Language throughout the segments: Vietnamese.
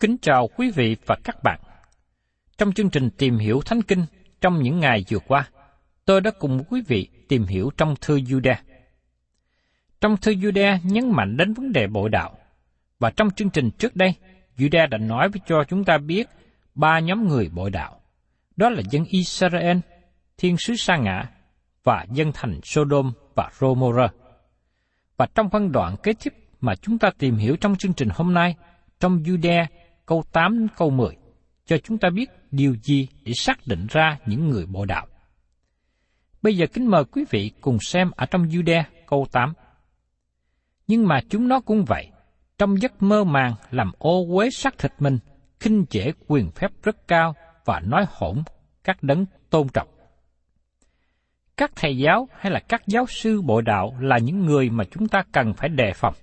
Kính chào quý vị và các bạn. Trong chương trình tìm hiểu Thánh Kinh trong những ngày vừa qua, tôi đã cùng quý vị tìm hiểu trong thư Jude. Trong thư Jude nhấn mạnh đến vấn đề bội đạo, và trong chương trình trước đây, Jude đã nói với cho chúng ta biết ba nhóm người bội đạo. Đó là dân Israel, thiên sứ sa ngã và dân thành Sodom và Gomorrah. Và trong phân đoạn kế tiếp mà chúng ta tìm hiểu trong chương trình hôm nay, trong Jude câu 8 đến câu 10, cho chúng ta biết điều gì để xác định ra những người bộ đạo. Bây giờ kính mời quý vị cùng xem ở trong Jude câu 8. Nhưng mà chúng nó cũng vậy, trong giấc mơ màng làm ô uế xác thịt mình, khinh trễ quyền phép rất cao và nói hỗn các đấng tôn trọng. Các thầy giáo hay là các giáo sư bộ đạo là những người mà chúng ta cần phải đề phòng.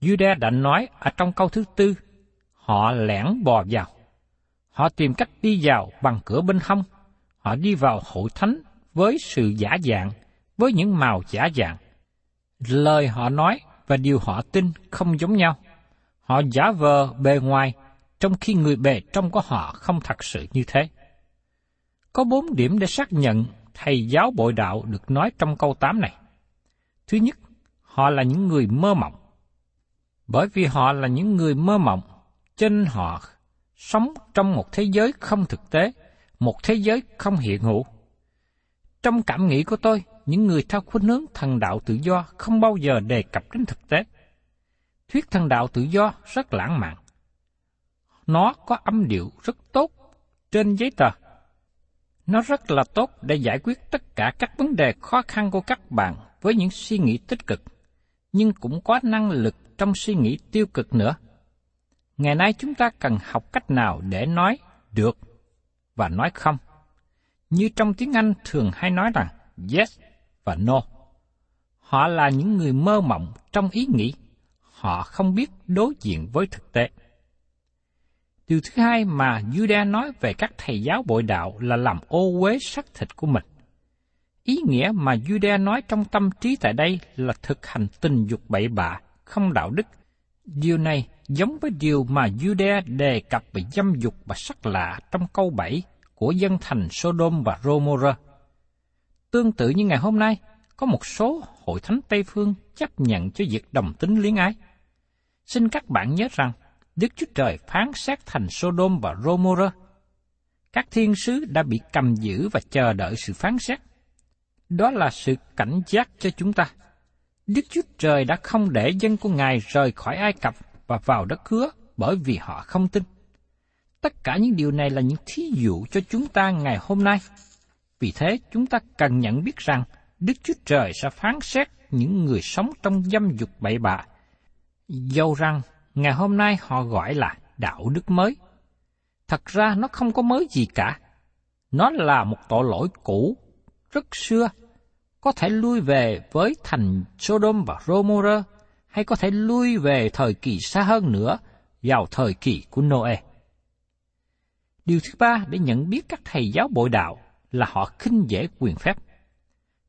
Jude đã nói ở trong câu thứ tư, họ lẻn bò vào. Họ tìm cách đi vào bằng cửa bên hông. Họ đi vào hội thánh với sự giả dạng, với những màu giả dạng. Lời họ nói và điều họ tin không giống nhau. Họ giả vờ bề ngoài, trong khi người bề trong của họ không thật sự như thế. Có bốn điểm để xác nhận thầy giáo bội đạo được nói trong câu 8 này. Thứ nhất, họ là những người mơ mộng. Bởi vì họ là những người mơ mộng, cho nên họ sống trong một thế giới không thực tế, một thế giới không hiện hữu. Trong cảm nghĩ của tôi, những người theo khuynh hướng thần đạo tự do không bao giờ đề cập đến thực tế. Thuyết thần đạo tự do rất lãng mạn. Nó có âm điệu rất tốt trên giấy tờ. Nó rất là tốt để giải quyết tất cả các vấn đề khó khăn của các bạn với những suy nghĩ tích cực, nhưng cũng có năng lực trong suy nghĩ tiêu cực nữa. Ngày nay chúng ta cần học cách nào để nói được và nói không. Như trong tiếng Anh thường hay nói rằng yes và no. Họ là những người mơ mộng trong ý nghĩ, họ không biết đối diện với thực tế. Điều thứ hai mà Judah nói về các thầy giáo bội đạo là làm ô uế xác thịt của mình. Ý nghĩa mà Judah nói trong tâm trí tại đây là thực hành tình dục bậy bạ, không đạo đức. Điều này giống với điều mà Jude đề cập về dâm dục và sắc lạ trong câu 7 của dân thành Sodom và Gomorrah. Tương tự như ngày hôm nay, có một số hội thánh Tây phương chấp nhận cho việc đồng tính liên ái. Xin các bạn nhớ rằng, Đức Chúa Trời phán xét thành Sodom và Gomorrah. Các thiên sứ đã bị cầm giữ và chờ đợi sự phán xét. Đó là sự cảnh giác cho chúng ta. Đức Chúa Trời đã không để dân của Ngài rời khỏi Ai Cập và vào đất hứa bởi vì họ không tin. Tất cả những điều này là những thí dụ cho chúng ta ngày hôm nay. Vì thế, chúng ta cần nhận biết rằng Đức Chúa Trời sẽ phán xét những người sống trong dâm dục bậy bạ. Dầu rằng ngày hôm nay họ gọi là đạo đức mới. Thật ra nó không có mới gì cả. Nó là một tội lỗi cũ, rất xưa, có thể lui về với thành Sodom và Gomorrah, hay có thể lui về thời kỳ xa hơn nữa, vào thời kỳ của Noe. Điều thứ ba để nhận biết các thầy giáo bội đạo là họ khinh dễ quyền phép.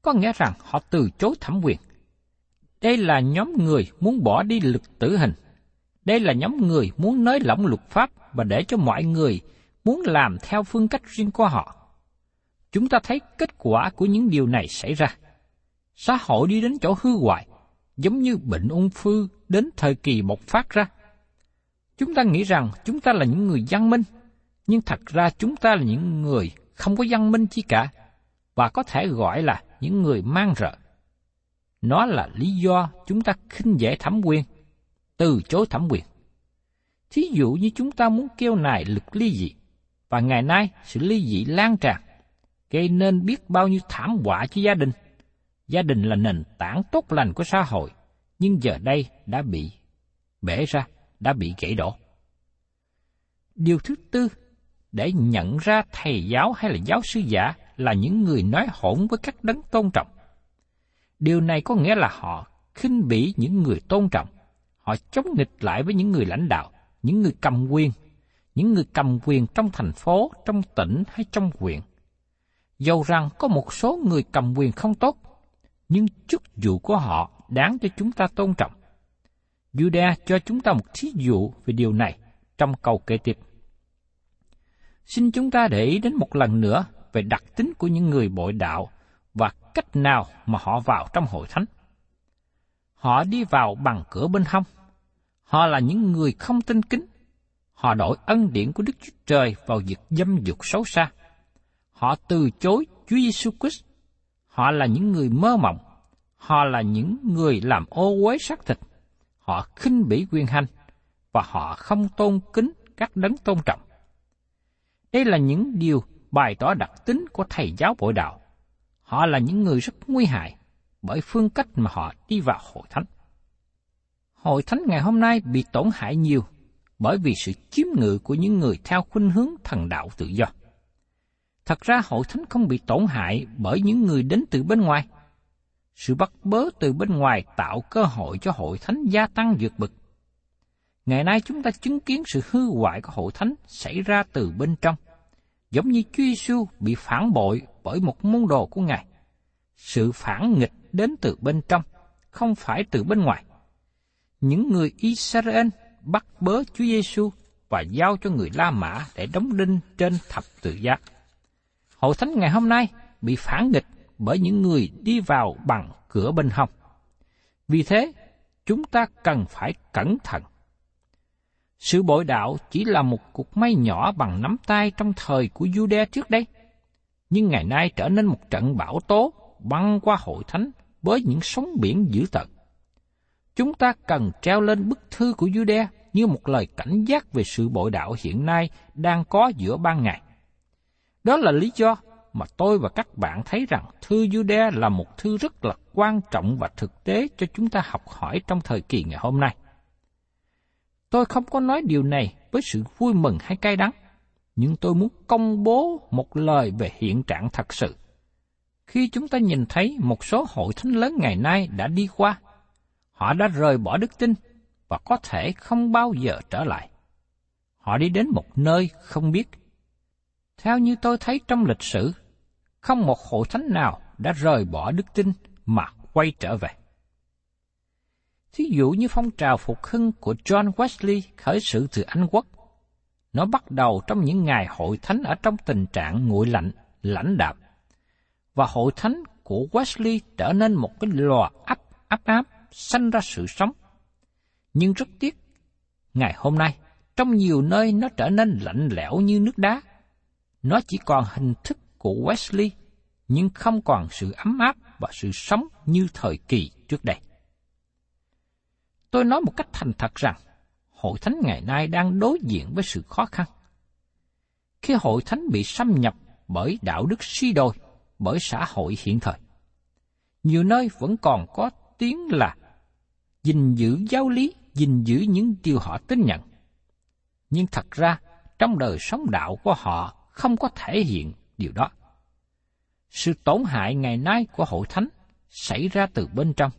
Có nghĩa rằng họ từ chối thẩm quyền. Đây là nhóm người muốn bỏ đi lực tử hình. Đây là nhóm người muốn nới lỏng luật pháp và để cho mọi người muốn làm theo phương cách riêng của họ. Chúng ta thấy kết quả của những điều này xảy ra. Xã hội đi đến chỗ hư hoại, giống như bệnh ung thư đến thời kỳ bộc phát ra. Chúng ta nghĩ rằng chúng ta là những người văn minh, nhưng thật ra chúng ta là những người không có văn minh chi cả, và có thể gọi là những người mang rợ. Nó là lý do chúng ta khinh dễ thẩm quyền, từ chối thẩm quyền. Thí dụ như chúng ta muốn kêu nài lực ly dị, và ngày nay sự ly dị lan tràn, gây nên biết bao nhiêu thảm họa cho gia đình. Gia đình là nền tảng tốt lành của xã hội, nhưng giờ đây đã bị bể ra, đã bị gãy đổ. Điều thứ tư, để nhận ra thầy giáo hay là giáo sư giả là những người nói hỗn với các đấng tôn trọng. Điều này có nghĩa là họ khinh bỉ những người tôn trọng, họ chống nghịch lại với những người lãnh đạo, những người cầm quyền, những người cầm quyền trong thành phố, trong tỉnh hay trong huyện. Dầu rằng có một số người cầm quyền không tốt, nhưng chức vụ của họ đáng cho chúng ta tôn trọng. Juda cho chúng ta một thí dụ về điều này trong câu kế tiếp. Xin chúng ta để ý đến một lần nữa về đặc tính của những người bội đạo và cách nào mà họ vào trong hội thánh. Họ đi vào bằng cửa bên hông. Họ là những người không tin kính. Họ đổi ân điển của Đức Chúa Trời vào việc dâm dục xấu xa. Họ từ chối Chúa Giêsu Christ. Họ là những người mơ mộng. Họ là những người làm ô uế xác thịt. Họ khinh bỉ quyền hành và họ không tôn kính các đấng tôn trọng. Đây là những điều bày tỏ đặc tính của thầy giáo bội đạo. Họ là những người rất nguy hại bởi phương cách mà họ đi vào hội thánh. Hội thánh ngày hôm nay bị tổn hại nhiều bởi vì sự chiếm ngự của những người theo khuynh hướng thần đạo tự do. Thật ra hội thánh không bị tổn hại bởi những người đến từ bên ngoài. Sự bắt bớ từ bên ngoài tạo cơ hội cho hội thánh gia tăng vượt bực. Ngày nay chúng ta chứng kiến sự hư hoại của hội thánh xảy ra từ bên trong giống như Chúa Giêsu bị phản bội bởi một môn đồ của Ngài. Sự phản nghịch đến từ bên trong, không phải từ bên ngoài. Những người Israel bắt bớ Chúa Giêsu và giao cho người La Mã để đóng đinh trên thập tự giá. Hội thánh ngày hôm nay bị phản nghịch bởi những người đi vào bằng cửa bên hông. Vì thế, chúng ta cần phải cẩn thận sự bội đạo chỉ là một cục may nhỏ bằng nắm tay trong thời của Jude trước đây. Nhưng ngày nay trở nên một trận bão tố băng qua hội thánh với những sóng biển dữ tợn. Chúng ta cần treo lên bức thư của Jude như một lời cảnh giác về sự bội đạo hiện nay đang có giữa ban ngày. Đó là lý do mà tôi và các bạn thấy rằng thư Jude là một thư rất là quan trọng và thực tế cho chúng ta học hỏi trong thời kỳ ngày hôm nay. Tôi không có nói điều này với sự vui mừng hay cay đắng, nhưng tôi muốn công bố một lời về hiện trạng thật sự. Khi chúng ta nhìn thấy một số hội thánh lớn ngày nay đã đi qua, họ đã rời bỏ đức tin và có thể không bao giờ trở lại. Họ đi đến một nơi không biết. Theo như tôi thấy trong lịch sử, không một hội thánh nào đã rời bỏ đức tin mà quay trở về. Thí dụ như phong trào phục hưng của John Wesley khởi sự từ Anh Quốc. Nó bắt đầu trong những ngày hội thánh ở trong tình trạng nguội lạnh, lãnh đạm. Và hội thánh của Wesley trở nên một cái lò ấp áp áp, sanh ra sự sống. Nhưng rất tiếc, ngày hôm nay, Trong nhiều nơi nó trở nên lạnh lẽo như nước đá. Nó chỉ còn hình thức của Wesley, nhưng không còn sự ấm áp và sự sống như thời kỳ trước đây. Tôi nói một cách thành thật rằng, hội thánh ngày nay đang đối diện với sự khó khăn. Khi hội thánh bị xâm nhập bởi đạo đức suy đồi, bởi xã hội hiện thời. Nhiều nơi vẫn còn có tiếng là gìn giữ giáo lý, gìn giữ những điều họ tin nhận. Nhưng thật ra, trong đời sống đạo của họ không có thể hiện điều đó. Sự tổn hại ngày nay của hội thánh xảy ra từ bên trong,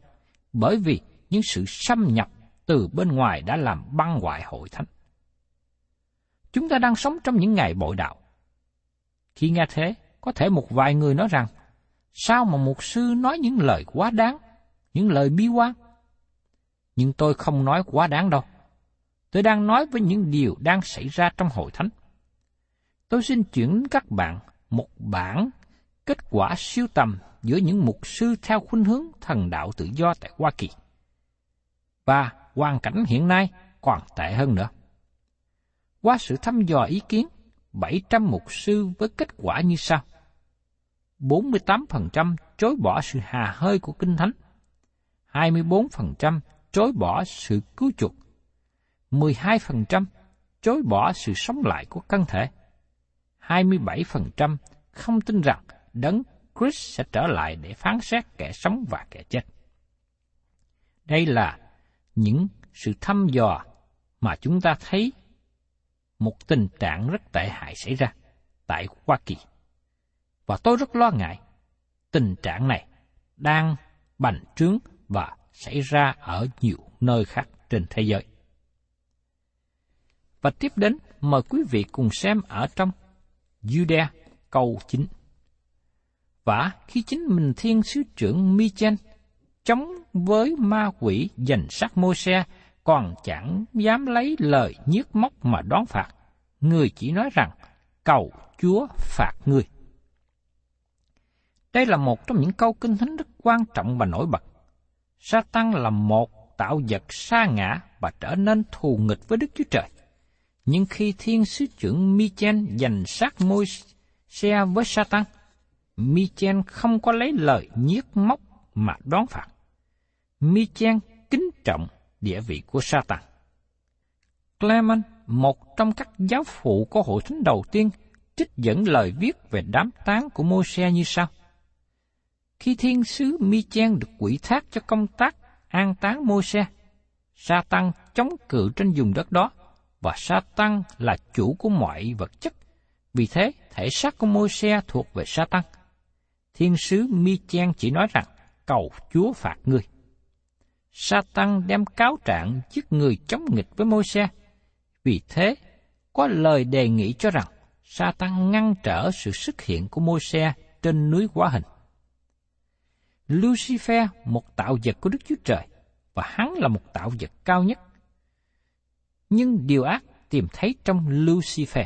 bởi vì những sự xâm nhập từ bên ngoài đã làm băng hoại hội thánh. Chúng ta đang sống trong những ngày bội đạo. Khi nghe thế, có thể một vài người nói rằng, sao mà một sư nói những lời quá đáng, những lời bi quan? Nhưng tôi không nói quá đáng đâu. Tôi đang nói với những điều đang xảy ra trong hội thánh. Tôi xin chuyển các bạn một bản kết quả siêu tầm giữa những mục sư theo khuynh hướng thần đạo tự do tại Hoa Kỳ. Và hoàn cảnh hiện nay còn tệ hơn nữa. Qua sự thăm dò ý kiến, 700 mục sư với kết quả như sau. 48% chối bỏ sự hà hơi của Kinh Thánh, 24% chối bỏ sự cứu chuộc, 12% chối bỏ sự sống lại của căn thể, 27% không tin rằng Đấng Christ sẽ trở lại để phán xét kẻ sống và kẻ chết. Đây là những sự thăm dò mà chúng ta thấy một tình trạng rất tệ hại xảy ra tại Hoa Kỳ. Và tôi rất lo ngại tình trạng này đang bành trướng và xảy ra ở nhiều nơi khác trên thế giới. Và tiếp đến, mời quý vị cùng xem ở trong Jude câu 9. Và khi chính mình thiên sứ trưởng Michel chống với ma quỷ giành sát môi xe, còn chẳng dám lấy lời nhiếc móc mà đón phạt. Người chỉ nói rằng, cầu Chúa phạt người. Đây là một trong những câu kinh thánh rất quan trọng và nổi bật. Sa tăng là một tạo vật sa ngã và trở nên thù nghịch với Đức Chúa Trời. Nhưng khi thiên sứ trưởng Michen giành sát môi xe với Satan, Michel Michen không có lấy lời nhiếc móc mà đón phạt. Michen kính trọng địa vị của Satan. Clement, một trong các giáo phụ của hội thánh đầu tiên, trích dẫn lời viết về đám tán của môi xe như sau. Khi thiên sứ Michen được quỷ thác cho công tác an táng môi xe, Satan chống cự trên vùng đất đó, và Sa-tăng là chủ của mọi vật chất. Vì thế, thể xác của môi xe thuộc về Sa-tăng. Thiên sứ mi chen chỉ nói rằng, cầu Chúa phạt ngươi. Sa-tăng đem cáo trạng giết người chống nghịch với môi xe. Vì thế, có lời đề nghị cho rằng Sa-tăng ngăn trở sự xuất hiện của môi xe trên núi quá hình. Lucifer, một tạo vật của Đức Chúa Trời, và hắn là một tạo vật cao nhất. Nhưng điều ác tìm thấy trong Lucifer.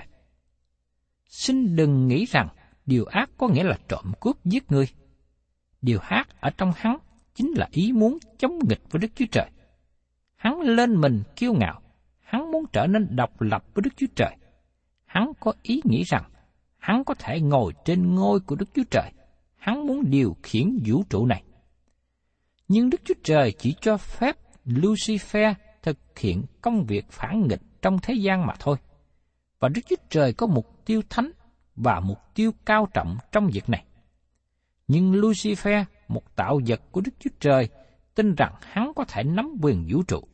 Xin đừng nghĩ rằng điều ác có nghĩa là trộm cướp giết người. Điều ác ở trong hắn chính là ý muốn chống nghịch với Đức Chúa Trời. Hắn lên mình kiêu ngạo, hắn muốn trở nên độc lập với Đức Chúa Trời. Hắn có ý nghĩ rằng hắn có thể ngồi trên ngôi của Đức Chúa Trời. Hắn muốn điều khiển vũ trụ này. Nhưng Đức Chúa Trời chỉ cho phép Lucifer thực hiện công việc phản nghịch trong thế gian mà thôi. Và Đức Chúa Trời có mục tiêu thánh và mục tiêu cao trọng trong việc này. Nhưng Lucifer một tạo vật của Đức Chúa Trời, tin rằng hắn có thể nắm quyền vũ trụ.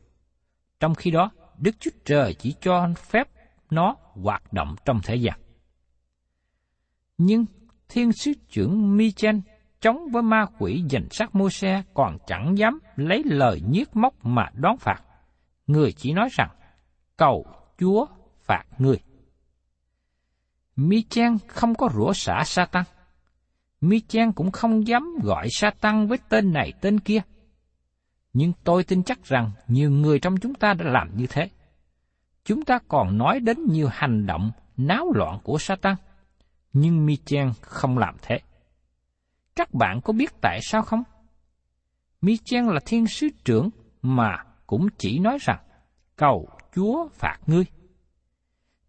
Trong khi đó, Đức Chúa Trời chỉ cho phép nó hoạt động trong thế gian. Nhưng thiên sứ trưởng Michen chống với ma quỷ giành sát Moses còn chẳng dám lấy lời nhiếc móc mà đón phạt. Người chỉ nói rằng, cầu Chúa phạt người. Michen không có rủa xả Satan. Michen cũng không dám gọi Sa-tăng với tên này tên kia. Nhưng tôi tin chắc rằng nhiều người trong chúng ta đã làm như thế. Chúng ta còn nói đến nhiều hành động náo loạn của Sa-tăng, nhưng Michen không làm thế. Các bạn có biết tại sao không? Michen là thiên sứ trưởng mà cũng chỉ nói rằng cầu Chúa phạt ngươi.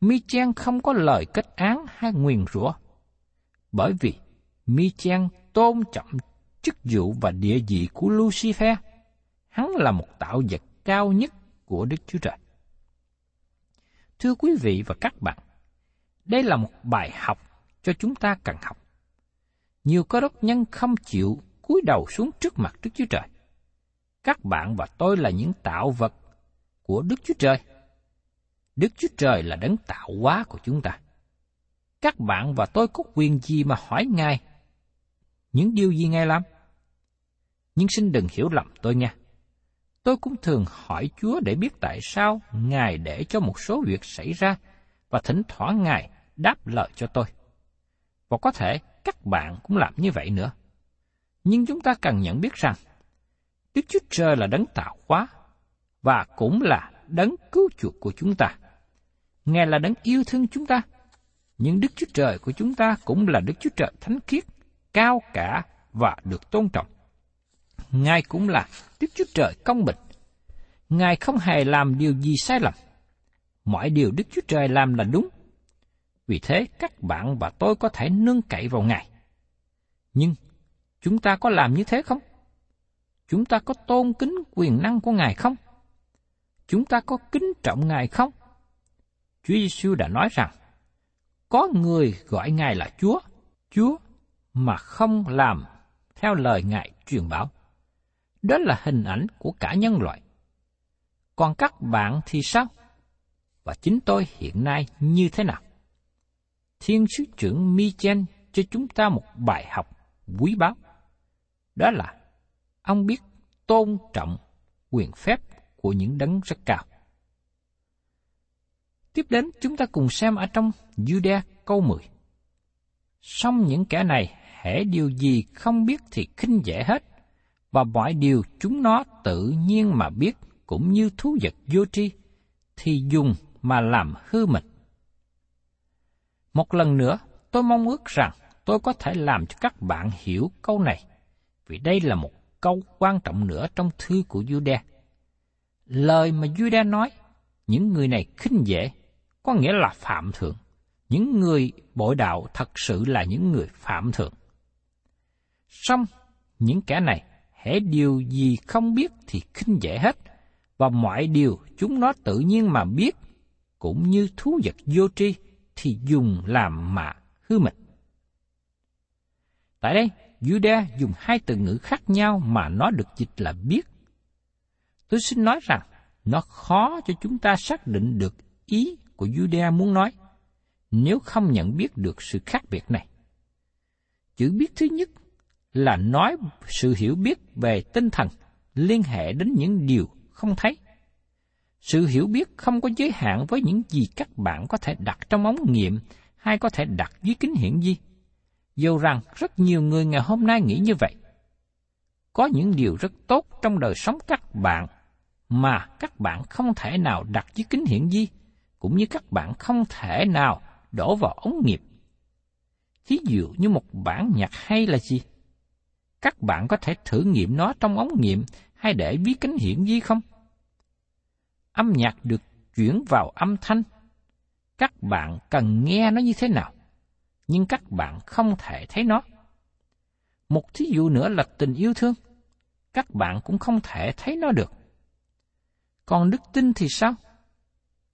Michen không có lời kết án hay nguyền rủa, bởi vì Michen tôn trọng chức vụ và địa vị của Lucifer. Hắn là một tạo vật cao nhất của Đức Chúa Trời. Thưa quý vị và các bạn, đây là một bài học cho chúng ta cần học. Nhiều cơ đốc nhân không chịu cúi đầu xuống trước mặt Đức Chúa Trời. Các bạn và tôi là những tạo vật của Đức Chúa Trời. Đức Chúa Trời là đấng tạo hóa của chúng ta. Các bạn và tôi có quyền gì mà hỏi Ngài những điều gì Ngài làm? Nhưng xin đừng hiểu lầm tôi nha. Tôi cũng thường hỏi Chúa để biết tại sao Ngài để cho một số việc xảy ra và thỉnh thoảng Ngài đáp lời cho tôi. Và có thể các bạn cũng làm như vậy nữa. Nhưng chúng ta cần nhận biết rằng Đức Chúa Trời là đấng tạo hóa và cũng là đấng cứu chuộc của chúng ta. Ngài là đấng yêu thương chúng ta, nhưng Đức Chúa Trời của chúng ta cũng là Đức Chúa Trời thánh khiết, cao cả và được tôn trọng. Ngài cũng là Đức Chúa Trời công bình. Ngài không hề làm điều gì sai lầm. Mọi điều Đức Chúa Trời làm là đúng. Vì thế các bạn và tôi có thể nương cậy vào Ngài. Nhưng chúng ta có làm như thế không? Chúng ta có tôn kính quyền năng của Ngài không? Chúng ta có kính trọng Ngài không? Chúa Giêsu đã nói rằng, có người gọi Ngài là Chúa, Chúa mà không làm theo lời Ngài truyền bảo. Đó là hình ảnh của cả nhân loại. Còn các bạn thì sao? Và chính tôi hiện nay như thế nào? Thiên sứ trưởng Michel cho chúng ta một bài học quý báu. Đó là ông biết tôn trọng quyền phép của những đấng rất cao. Tiếp đến chúng ta cùng xem ở trong Jude câu 10. Xong những kẻ này hễ điều gì không biết thì khinh dễ hết, và mọi điều chúng nó tự nhiên mà biết cũng như thú vật vô tri, thì dùng mà làm hư mình. Một lần nữa, tôi mong ước rằng tôi có thể làm cho các bạn hiểu câu này, vì đây là một câu quan trọng nữa trong thư của Jude. Lời mà Jude nói, những người này khinh dễ, có nghĩa là phạm thượng. Những người bội đạo thật sự là những người phạm thượng. Xong, những kẻ này, hễ điều gì không biết thì khinh dễ hết, và mọi điều chúng nó tự nhiên mà biết, cũng như thú vật vô tri, thì dùng làm mà hư mịch. Tại đây, Juda dùng hai từ ngữ khác nhau mà nó được dịch là biết. Tôi xin nói rằng, nó khó cho chúng ta xác định được ý của Juda muốn nói, nếu không nhận biết được sự khác biệt này. Chữ biết thứ nhất là nói sự hiểu biết về tinh thần liên hệ đến những điều không thấy. Sự hiểu biết không có giới hạn với những gì các bạn có thể đặt trong ống nghiệm hay có thể đặt dưới kính hiển vi. Dù rằng rất nhiều người ngày hôm nay nghĩ như vậy. Có những điều rất tốt trong đời sống các bạn mà các bạn không thể nào đặt dưới kính hiển vi, cũng như các bạn không thể nào đổ vào ống nghiệp. Thí dụ như một bản nhạc hay là gì? Các bạn có thể thử nghiệm nó trong ống nghiệm hay để viết kính hiển vi không? Âm nhạc được chuyển vào âm thanh. Các bạn cần nghe nó như thế nào? Nhưng các bạn không thể thấy nó. Một thí dụ nữa là tình yêu thương. Các bạn cũng không thể thấy nó được. Còn đức tin thì sao?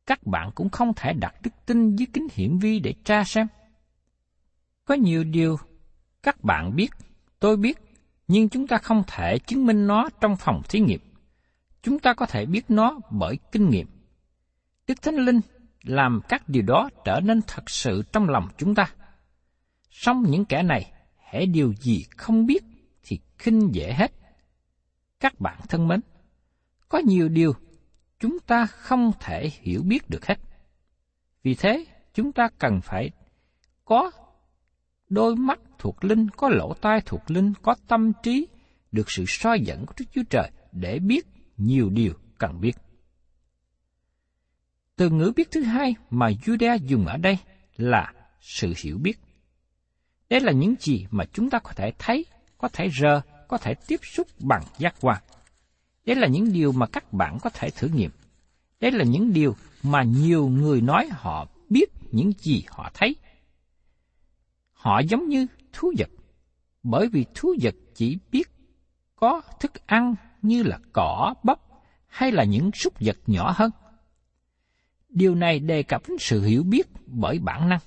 Các bạn cũng không thể đặt đức tin dưới kính hiển vi để tra xem. Có nhiều điều các bạn biết, tôi biết, nhưng chúng ta không thể chứng minh nó trong phòng thí nghiệm. Chúng ta có thể biết nó bởi kinh nghiệm. Đức Thánh Linh làm các điều đó trở nên thật sự trong lòng chúng ta. Song những kẻ này, hễ điều gì không biết thì khinh dễ hết. Các bạn thân mến, có nhiều điều chúng ta không thể hiểu biết được hết. Vì thế, chúng ta cần phải có đôi mắt thuộc linh, có lỗ tai thuộc linh, có tâm trí, được sự soi dẫn của Đức Chúa Trời để biết nhiều điều cần biết. Từ ngữ biết thứ hai mà Judah dùng ở đây là sự hiểu biết. Đây là những gì mà chúng ta có thể thấy, có thể rơ, có thể tiếp xúc bằng giác quan. Đây là những điều mà các bạn có thể thử nghiệm. Đây là những điều mà nhiều người nói họ biết những gì họ thấy. Họ giống như thú vật, bởi vì thú vật chỉ biết có thức ăn như là cỏ, bắp hay là những súc vật nhỏ hơn. Điều này đề cập đến sự hiểu biết bởi bản năng.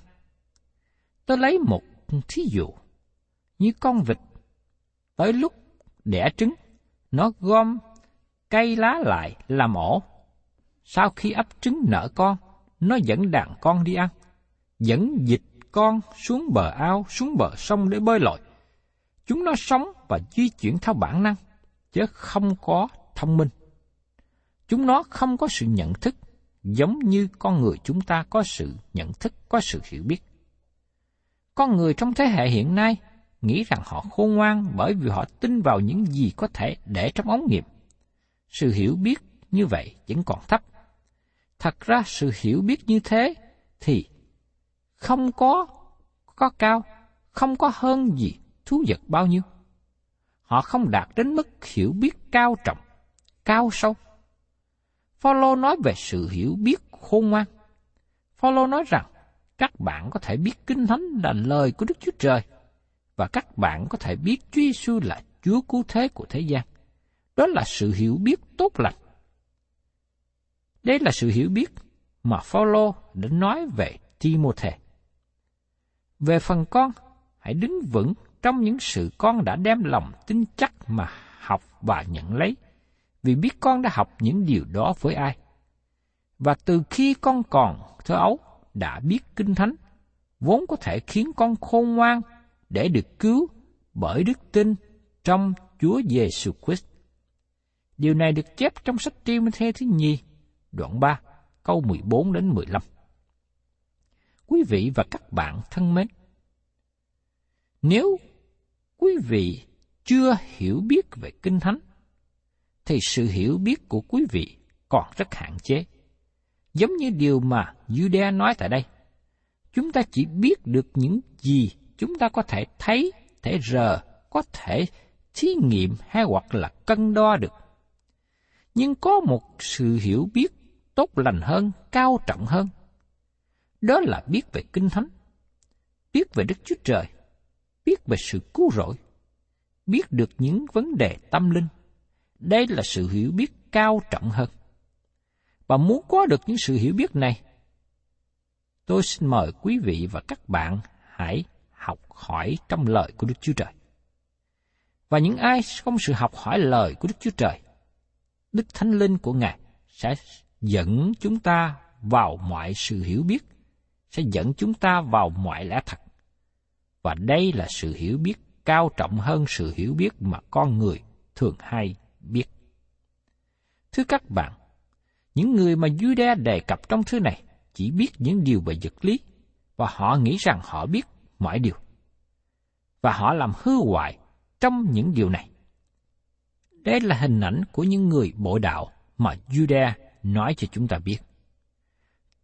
Tôi lấy một thí dụ, như con vịt, tới lúc đẻ trứng, nó gom cây lá lại làm ổ. Sau khi ấp trứng nở con, nó dẫn đàn con đi ăn, dẫn dịch con xuống bờ ao, xuống bờ sông để bơi lội. Chúng nó sống và di chuyển theo bản năng, chứ không có thông minh. Chúng nó không có sự nhận thức, giống như con người chúng ta có sự nhận thức, có sự hiểu biết. Con người trong thế hệ hiện nay nghĩ rằng họ khôn ngoan bởi vì họ tin vào những gì có thể để trong ống nghiệm. Sự hiểu biết như vậy vẫn còn thấp. Thật ra sự hiểu biết như thế thì không có có cao, không có hơn gì thú vật bao nhiêu. Họ không đạt đến mức hiểu biết cao trọng, cao sâu. Phaolô nói về sự hiểu biết khôn ngoan. Phaolô nói rằng các bạn có thể biết kinh thánh là lời của Đức Chúa Trời và các bạn có thể biết Chúa Giêsu là Chúa cứu thế của thế gian. Đó là sự hiểu biết tốt lành. Đây là sự hiểu biết mà Phaolô đã nói về Timôthê. Về phần con, hãy đứng vững trong những sự con đã đem lòng tin chắc mà học và nhận lấy, vì biết con đã học những điều đó với ai. Và từ khi con còn thơ ấu, đã biết kinh thánh, vốn có thể khiến con khôn ngoan để được cứu bởi đức tin trong Chúa Giêsu Christ. Điều này được chép trong sách Timothy thứ nhì, đoạn 3, câu 14 đến 15. Quý vị và các bạn thân mến, nếu quý vị chưa hiểu biết về Kinh Thánh, thì sự hiểu biết của quý vị còn rất hạn chế. Giống như điều mà Judea nói tại đây. Chúng ta chỉ biết được những gì chúng ta có thể thấy, thể rờ, có thể thí nghiệm hay hoặc là cân đo được. Nhưng có một sự hiểu biết tốt lành hơn, cao trọng hơn. Đó là biết về Kinh Thánh, biết về Đức Chúa Trời, biết về sự cứu rỗi, biết được những vấn đề tâm linh. Đây là sự hiểu biết cao trọng hơn. Và muốn có được những sự hiểu biết này, tôi xin mời quý vị và các bạn hãy học hỏi trong lời của Đức Chúa Trời. Và những ai không sự học hỏi lời của Đức Chúa Trời, Đức Thánh Linh của Ngài sẽ dẫn chúng ta vào mọi sự hiểu biết, sẽ dẫn chúng ta vào mọi lẽ thật. Và đây là sự hiểu biết cao trọng hơn sự hiểu biết mà con người thường hay biết. Thưa các bạn, những người mà Juda đề cập trong thư này chỉ biết những điều về vật lý và họ nghĩ rằng họ biết mọi điều. Và họ làm hư hoại trong những điều này. Đây là hình ảnh của những người bội đạo mà Juda nói cho chúng ta biết.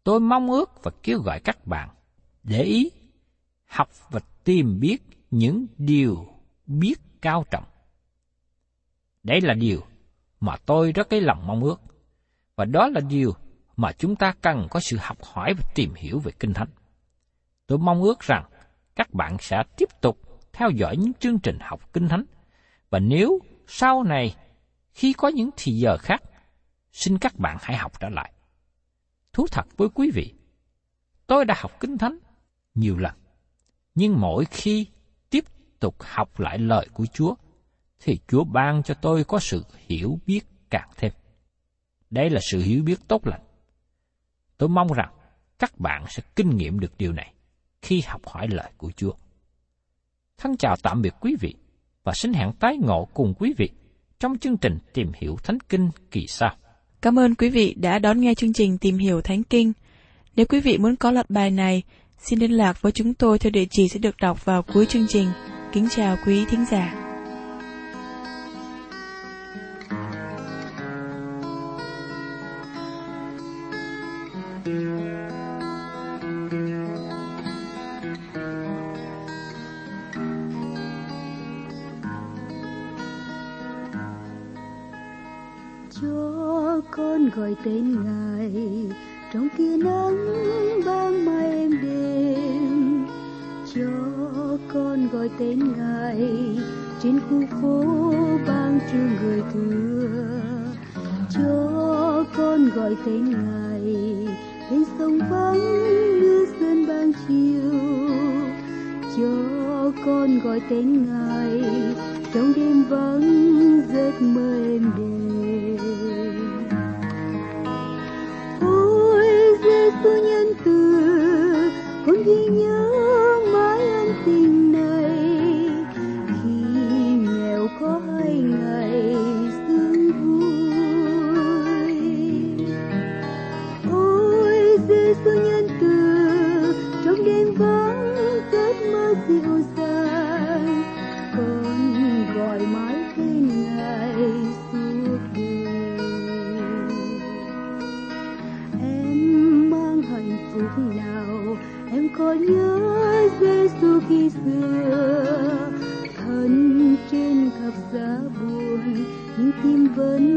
Tôi mong ước và kêu gọi các bạn để ý, học và tìm biết những điều biết cao trọng. Đây là điều mà tôi rất cái lòng mong ước. Và đó là điều mà chúng ta cần có sự học hỏi và tìm hiểu về Kinh Thánh. Tôi mong ước rằng các bạn sẽ tiếp tục theo dõi những chương trình học Kinh Thánh. Và nếu sau này, khi có những thì giờ khác, xin các bạn hãy học trở lại. Thú thật với quý vị, tôi đã học Kinh Thánh nhiều lần, nhưng mỗi khi tiếp tục học lại lời của Chúa, thì Chúa ban cho tôi có sự hiểu biết càng thêm. Đây là sự hiểu biết tốt lành. Tôi mong rằng các bạn sẽ kinh nghiệm được điều này khi học hỏi lời của Chúa. Thân chào tạm biệt quý vị và xin hẹn tái ngộ cùng quý vị trong chương trình Tìm hiểu Thánh Kinh kỳ sau. Cảm ơn quý vị đã đón nghe chương trình Tìm hiểu Thánh Kinh. Nếu quý vị muốn có loạt bài này, xin liên lạc với chúng tôi theo địa chỉ sẽ được đọc vào cuối chương trình. Kính chào quý thính giả. Con gọi tên ngài. Trong tia nắng ban mai em đêm cho con gọi tên ngài. Trên khu phố ban trưa người thưa, cho con gọi tên ngài. Bên sông vắng như sơn ban chiều, cho con gọi tên ngài. Trong đêm vắng giấc mơ em đêm giêsu nhân từ, con ghi nhớ mãi ân tình này. Khi nghèo có hai ngày sương vui. Ôi giêsu nhân từ, trong đêm vắng, giấc mơ dịu dàng, con gọi mãi lớn